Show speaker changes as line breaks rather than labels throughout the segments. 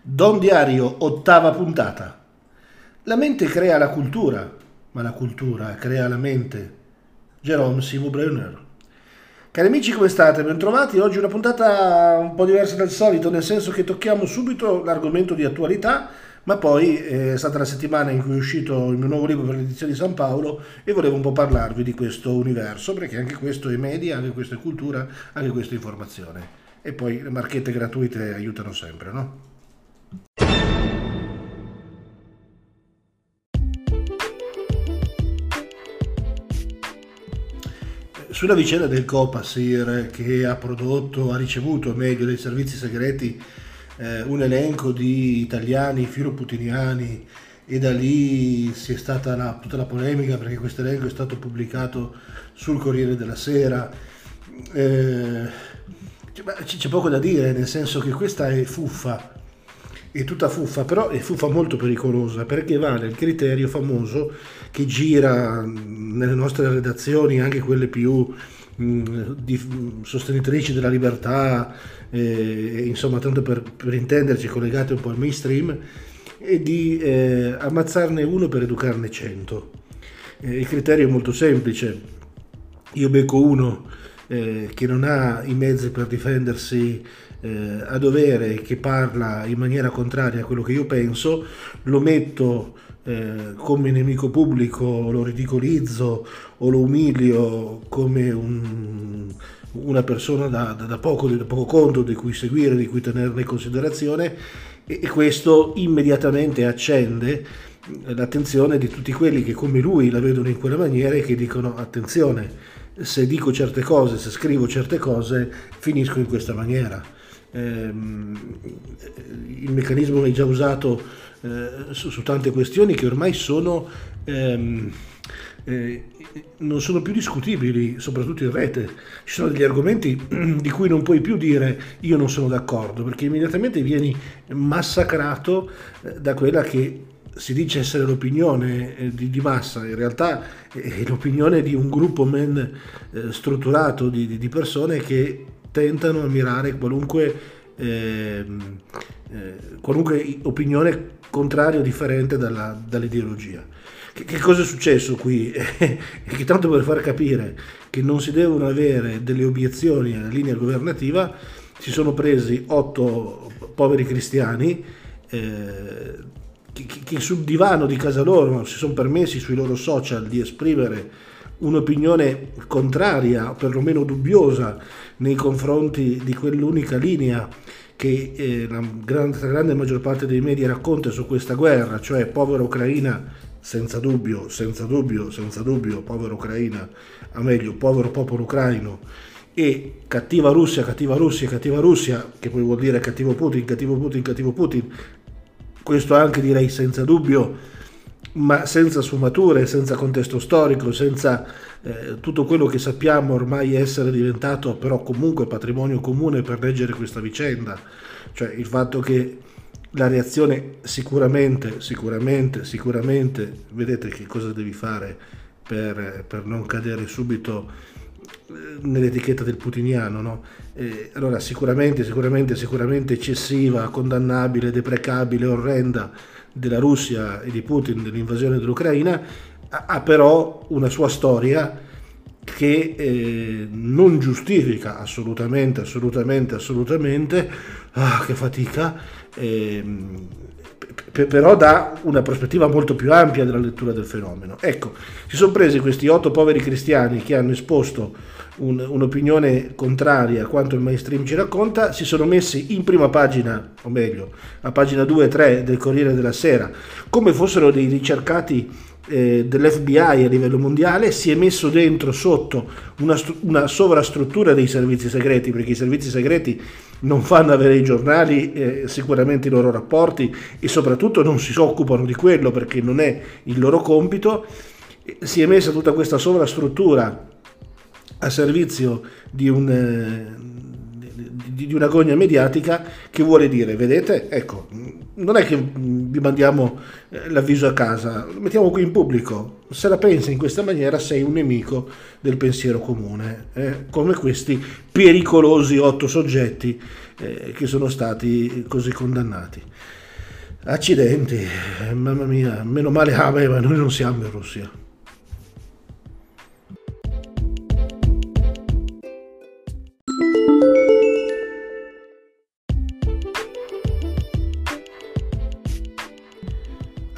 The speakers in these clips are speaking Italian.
Don Diario, ottava puntata. La mente crea la cultura, ma la cultura crea la mente. Jerome Simo Brunner. Cari amici, come state? Bentrovati. Oggi una puntata un po' diversa dal solito, nel senso che tocchiamo subito l'argomento di attualità, ma poi è stata la settimana in cui è uscito il mio nuovo libro per l'edizione di San Paolo e volevo un po' parlarvi di questo universo, perché anche questo è media, anche questo è cultura, anche questo è informazione. E poi le marchette gratuite aiutano sempre, no? Sulla vicenda del Copasir che ha prodotto, ha ricevuto meglio dai servizi segreti eh, un elenco di italiani filoputiniani e da lì si è stata la, tutta la polemica perché questo elenco è stato pubblicato sul Corriere della Sera. Eh, c'è poco da dire, nel senso che questa è fuffa, è tutta fuffa, però è fuffa molto pericolosa perché vale il criterio famoso che gira nelle nostre redazioni, anche quelle più mh, di, sostenitrici della libertà, eh, insomma, tanto per, per, intenderci, collegate un po' al mainstream, e di eh, ammazzarne uno per educarne cento. Eh, il criterio è molto semplice, io becco uno eh, che non ha i mezzi per difendersi eh, a dovere, che parla in maniera contraria a quello che io penso, lo metto eh, come nemico pubblico, lo ridicolizzo o lo umilio come un, una persona da, da, da, poco, da, poco, conto, di cui seguire, di cui tenere in considerazione e, e questo immediatamente accende l'attenzione di tutti quelli che come lui la vedono in quella maniera e che dicono attenzione, se dico certe cose, se scrivo certe cose, finisco in questa maniera ehm, il meccanismo è già usato eh, su, su, tante questioni che ormai sono, ehm, eh, non sono più discutibili, soprattutto in rete. Ci sono degli argomenti di cui non puoi più dire io non sono d'accordo, perché immediatamente vieni massacrato eh, da quella che si dice essere l'opinione eh, di, di, massa, in realtà è l'opinione di un gruppo men eh, strutturato di, di persone che tentano a mirare qualunque, eh, eh, qualunque opinione contraria o differente dalla, dall'ideologia. Che, che, cosa è successo qui? che tanto per far capire che non si devono avere delle obiezioni alla linea governativa, si sono presi otto poveri cristiani eh, che, sul divano di casa loro si sono permessi sui loro social di esprimere un'opinione contraria, perlomeno dubbiosa, nei confronti di quell'unica linea che eh, la grande, la grande maggior parte dei media racconta su questa guerra, cioè povera Ucraina, senza dubbio, senza dubbio, senza dubbio, povera Ucraina, a meglio, povero popolo ucraino, e cattiva Russia, cattiva Russia, cattiva Russia, che poi vuol dire cattivo Putin, cattivo Putin, cattivo Putin, questo anche direi senza dubbio, ma senza sfumature, senza contesto storico, senza eh, tutto quello che sappiamo ormai essere diventato però comunque patrimonio comune per leggere questa vicenda, cioè il fatto che la reazione sicuramente, sicuramente, sicuramente, vedete che cosa devi fare per, per non cadere subito eh, nell'etichetta del putiniano, no? eh, allora sicuramente, sicuramente, sicuramente eccessiva, condannabile, deprecabile, orrenda, della Russia e di Putin dell'invasione dell'Ucraina ha però una sua storia che eh, non giustifica assolutamente, assolutamente, assolutamente, ah, che fatica, eh, però dà una prospettiva molto più ampia della lettura del fenomeno. Ecco, si sono presi questi otto poveri cristiani che hanno esposto un, un'opinione contraria a quanto il mainstream ci racconta, si sono messi in prima pagina, o meglio, a pagina 2 e 3 del Corriere della Sera, come fossero dei ricercati eh, dell'FBI a livello mondiale, si è messo dentro sotto una, una, sovrastruttura dei servizi segreti, perché i servizi segreti non fanno avere i giornali, eh, sicuramente i loro rapporti e soprattutto non si occupano di quello perché non è il loro compito. Si è messa tutta questa sovrastruttura a servizio di, un, eh, di, una gogna mediatica che vuole dire, vedete, ecco, non è che vi mandiamo eh, l'avviso a casa, lo mettiamo qui in pubblico. Se la pensi in questa maniera sei un nemico del pensiero comune, eh? come questi pericolosi otto soggetti eh, che sono stati così condannati. Accidenti, mamma mia, meno male ah, beh, ma noi non siamo in Russia.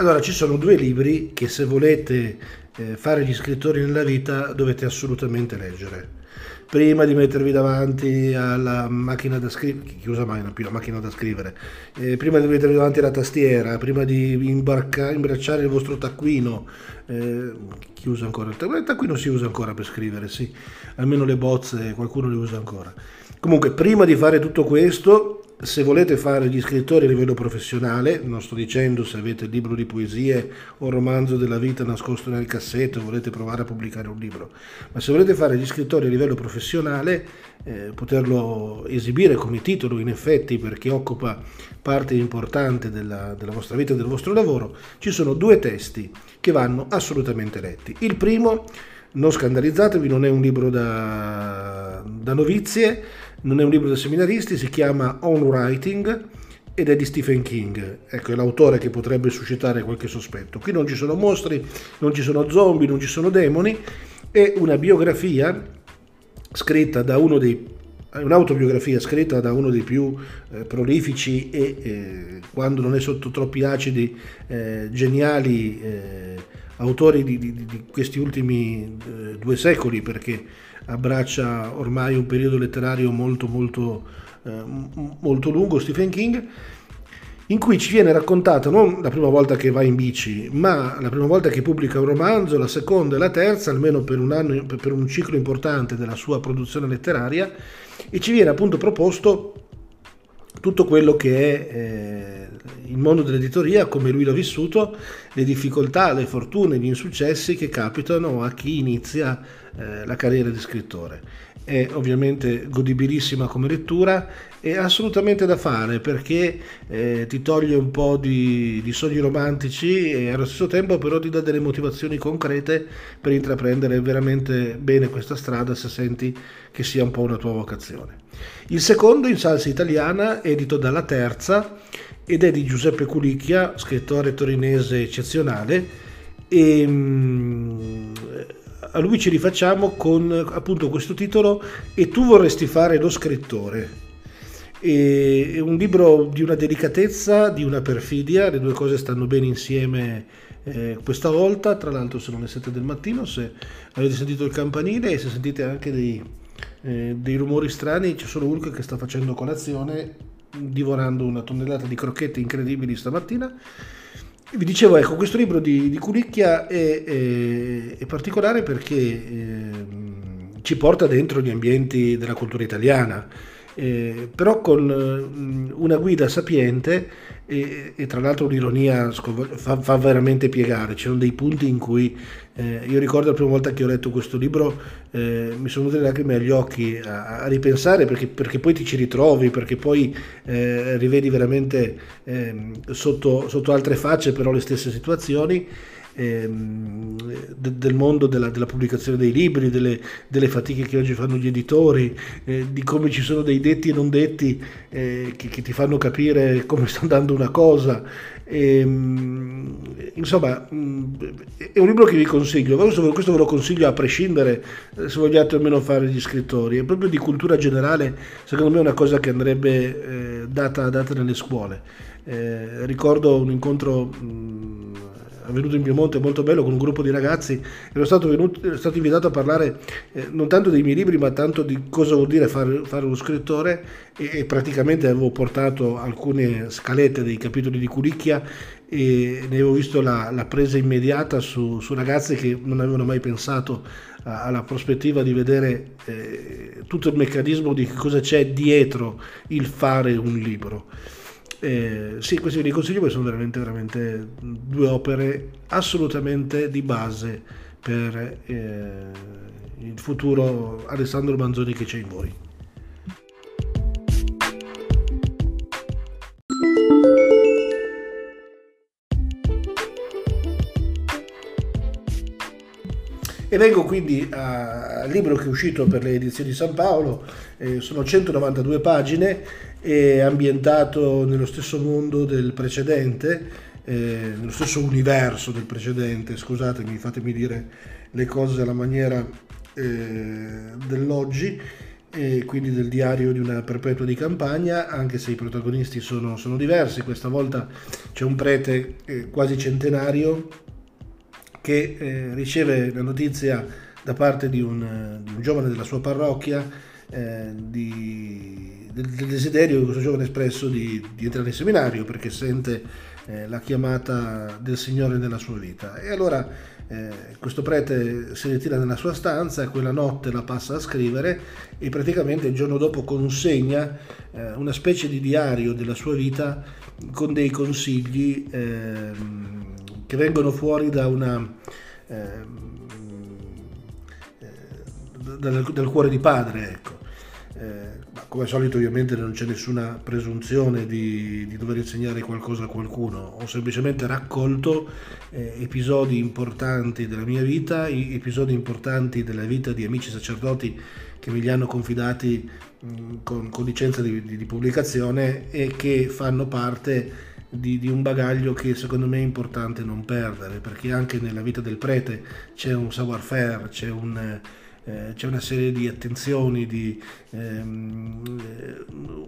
Allora, ci sono due libri che se volete eh, fare gli scrittori nella vita dovete assolutamente leggere prima di mettervi davanti alla macchina da scrivere, chi usa mai più la macchina da scrivere, eh, prima di mettervi davanti alla tastiera, prima di imbarca, imbracciare il vostro taccuino, eh, chi usa ancora il taccuino? Il taccuino si usa ancora per scrivere, sì, almeno le bozze qualcuno le usa ancora. Comunque, prima di fare tutto questo, se volete fare gli scrittori a livello professionale, non sto dicendo se avete il libro di poesie o un romanzo della vita nascosto nel cassetto volete provare a pubblicare un libro, ma se volete fare gli scrittori a livello professionale, eh, poterlo esibire come titolo in effetti perché occupa parte importante della, della vostra vita e del vostro lavoro, ci sono due testi che vanno assolutamente letti. Il primo non scandalizzatevi, non è un libro da, da novizie, non è un libro da seminaristi, si chiama On Writing ed è di Stephen King. Ecco, è l'autore che potrebbe suscitare qualche sospetto. Qui non ci sono mostri, non ci sono zombie, non ci sono demoni, è una biografia scritta da uno dei un'autobiografia scritta da uno dei più eh, prolifici e eh, quando non è sotto troppi acidi eh, geniali eh, autori di, di, di, questi ultimi eh, due secoli perché abbraccia ormai un periodo letterario molto molto, eh, molto lungo, Stephen King, in cui ci viene raccontata non la prima volta che va in bici, ma la prima volta che pubblica un romanzo, la seconda e la terza, almeno per un anno, per un ciclo importante della sua produzione letteraria, e ci viene appunto proposto tutto quello che è eh, il mondo dell'editoria, come lui l'ha vissuto, le difficoltà, le fortune, gli insuccessi che capitano a chi inizia eh, la carriera di scrittore. È ovviamente godibilissima come lettura e assolutamente da fare perché eh, ti toglie un po' di, di, sogni romantici e allo stesso tempo però ti dà delle motivazioni concrete per intraprendere veramente bene questa strada se senti che sia un po' una tua vocazione. Il secondo in salsa italiana, edito dalla Terza, ed è di Giuseppe Culicchia, scrittore torinese eccezionale, e mm, a lui ci rifacciamo con appunto questo titolo E tu vorresti fare lo scrittore. È un libro di una delicatezza, di una perfidia, le due cose stanno bene insieme eh, questa volta, tra l'altro sono le 7 del mattino, se avete sentito il campanile e se sentite anche dei, eh, dei rumori strani, c'è solo Hulk che sta facendo colazione, divorando una tonnellata di crocchette incredibili stamattina. Vi dicevo, ecco, questo libro di, di Culicchia è, è, è, particolare perché eh, ci porta dentro gli ambienti della cultura italiana eh, però con eh, una guida sapiente e, e tra l'altro un'ironia fa, fa, veramente piegare, ci sono dei punti in cui eh, io ricordo la prima volta che ho letto questo libro eh, mi sono venute le lacrime agli occhi a, a ripensare perché, perché, poi ti ci ritrovi, perché poi eh, rivedi veramente ehm, sotto, sotto altre facce però le stesse situazioni ehm, de, del mondo della, della, pubblicazione dei libri, delle, delle, fatiche che oggi fanno gli editori, eh, di come ci sono dei detti e non detti eh, che, che, ti fanno capire come sta andando una cosa. E, ehm, insomma, mm, è un libro che vi consiglio, questo ve lo consiglio a prescindere eh, se vogliate almeno fare gli scrittori, è proprio di cultura generale, secondo me è una cosa che andrebbe eh, data, data, nelle scuole. Eh, ricordo un incontro mh, mm, avvenuto in Piemonte molto bello con un gruppo di ragazzi, ero stato, venuto, ero stato invitato a parlare eh, non tanto dei miei libri ma tanto di cosa vuol dire fare, fare uno scrittore e, e, praticamente avevo portato alcune scalette dei capitoli di Curicchia e ne avevo visto la, la presa immediata su, su, ragazzi che non avevano mai pensato alla prospettiva di vedere eh, tutto il meccanismo di cosa c'è dietro il fare un libro. Eh, sì, questi ve li consiglio perché sono veramente, veramente due opere assolutamente di base per eh, il futuro Alessandro Manzoni che c'è in voi. E vengo quindi al libro che è uscito per le edizioni di San Paolo, eh, sono 192 pagine, è ambientato nello stesso mondo del precedente, eh, nello stesso universo del precedente, scusatemi, fatemi dire le cose alla maniera eh, dell'oggi e quindi del diario di una perpetua di campagna, anche se i protagonisti sono, sono diversi. Questa volta c'è un prete eh, quasi centenario che eh, riceve la notizia da parte di un, di un giovane della sua parrocchia eh, di, del, del, desiderio di questo giovane espresso di, di entrare in seminario perché sente eh, la chiamata del Signore nella sua vita. E allora eh, questo prete si ritira nella sua stanza quella notte la passa a scrivere e praticamente il giorno dopo consegna eh, una specie di diario della sua vita con dei consigli ehm, che vengono fuori da una, ehm, eh, dal, dal, cuore di padre. Ecco. Eh, come al solito ovviamente non c'è nessuna presunzione di, di, dover insegnare qualcosa a qualcuno, ho semplicemente raccolto eh, episodi importanti della mia vita, episodi importanti della vita di amici sacerdoti che me li hanno confidati mh, con, con, licenza di, di, di, pubblicazione e che fanno parte di, di, un bagaglio che secondo me è importante non perdere, perché anche nella vita del prete c'è un savoir-faire, c'è un, eh, c'è una serie di attenzioni, di, ehm,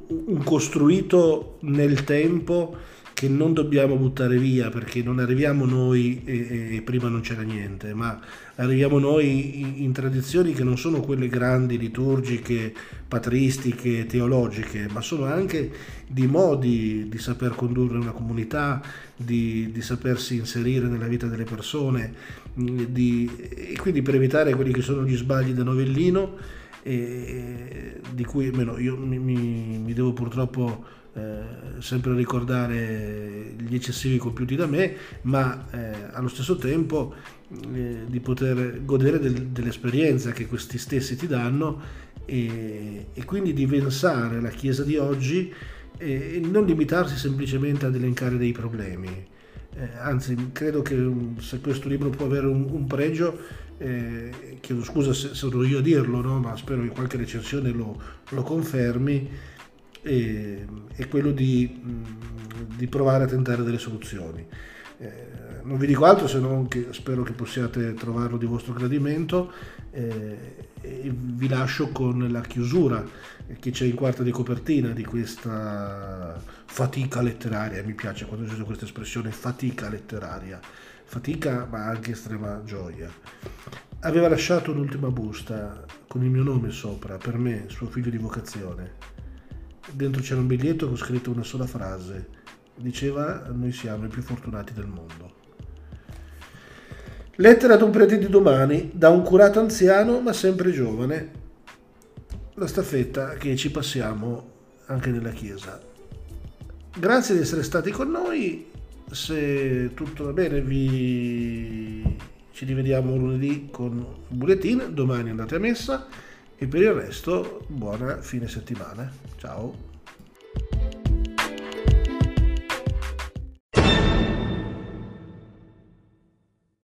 un costruito nel tempo che non dobbiamo buttare via perché non arriviamo noi e, e prima non c'era niente, ma arriviamo noi in, in, tradizioni che non sono quelle grandi liturgiche, patristiche, teologiche, ma sono anche di modi di saper condurre una comunità, di, di sapersi inserire nella vita delle persone, di, e quindi per evitare quelli che sono gli sbagli da novellino, e, di cui almeno io mi, mi, mi devo purtroppo eh, sempre ricordare gli eccessivi compiuti da me, ma eh, allo stesso tempo eh, di poter godere del, dell'esperienza che questi stessi ti danno e, e quindi di pensare la Chiesa di oggi e non limitarsi semplicemente ad elencare dei problemi. Eh, anzi, credo che um, se questo libro può avere un, un pregio, eh, chiedo scusa se sono io a dirlo, no? ma spero che qualche recensione lo, lo confermi, e, è quello di, di, provare a tentare delle soluzioni. Eh, non vi dico altro se non che spero che possiate trovarlo di vostro gradimento eh, e vi lascio con la chiusura che c'è in quarta di copertina di questa fatica letteraria, mi piace quando uso questa espressione fatica letteraria, fatica ma anche estrema gioia. Aveva lasciato un'ultima busta con il mio nome sopra, per me, suo figlio di vocazione Dentro c'era un biglietto con scritto una sola frase. Diceva noi siamo i più fortunati del mondo. Lettera ad un prete di domani, da un curato anziano ma sempre giovane. La staffetta che ci passiamo anche nella Chiesa. Grazie di essere stati con noi. Se tutto va bene vi... ci rivediamo lunedì con il bulletin. Domani andate a messa e per il resto buona fine settimana. Ciao.